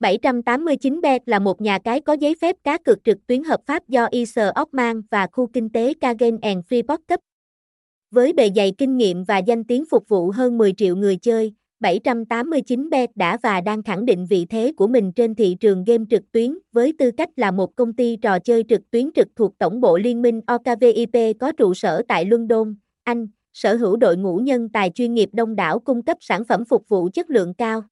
789bet là một nhà cái có giấy phép cá cược trực tuyến hợp pháp do Isar Ockman và khu kinh tế Kagen and Freeport cấp. Với bề dày kinh nghiệm và danh tiếng phục vụ hơn 10 triệu người chơi, 789bet đã và đang khẳng định vị thế của mình trên thị trường game trực tuyến với tư cách là một công ty trò chơi trực tuyến trực thuộc tổng bộ liên minh OKVIP có trụ sở tại London, Anh, sở hữu đội ngũ nhân tài chuyên nghiệp đông đảo cung cấp sản phẩm phục vụ chất lượng cao.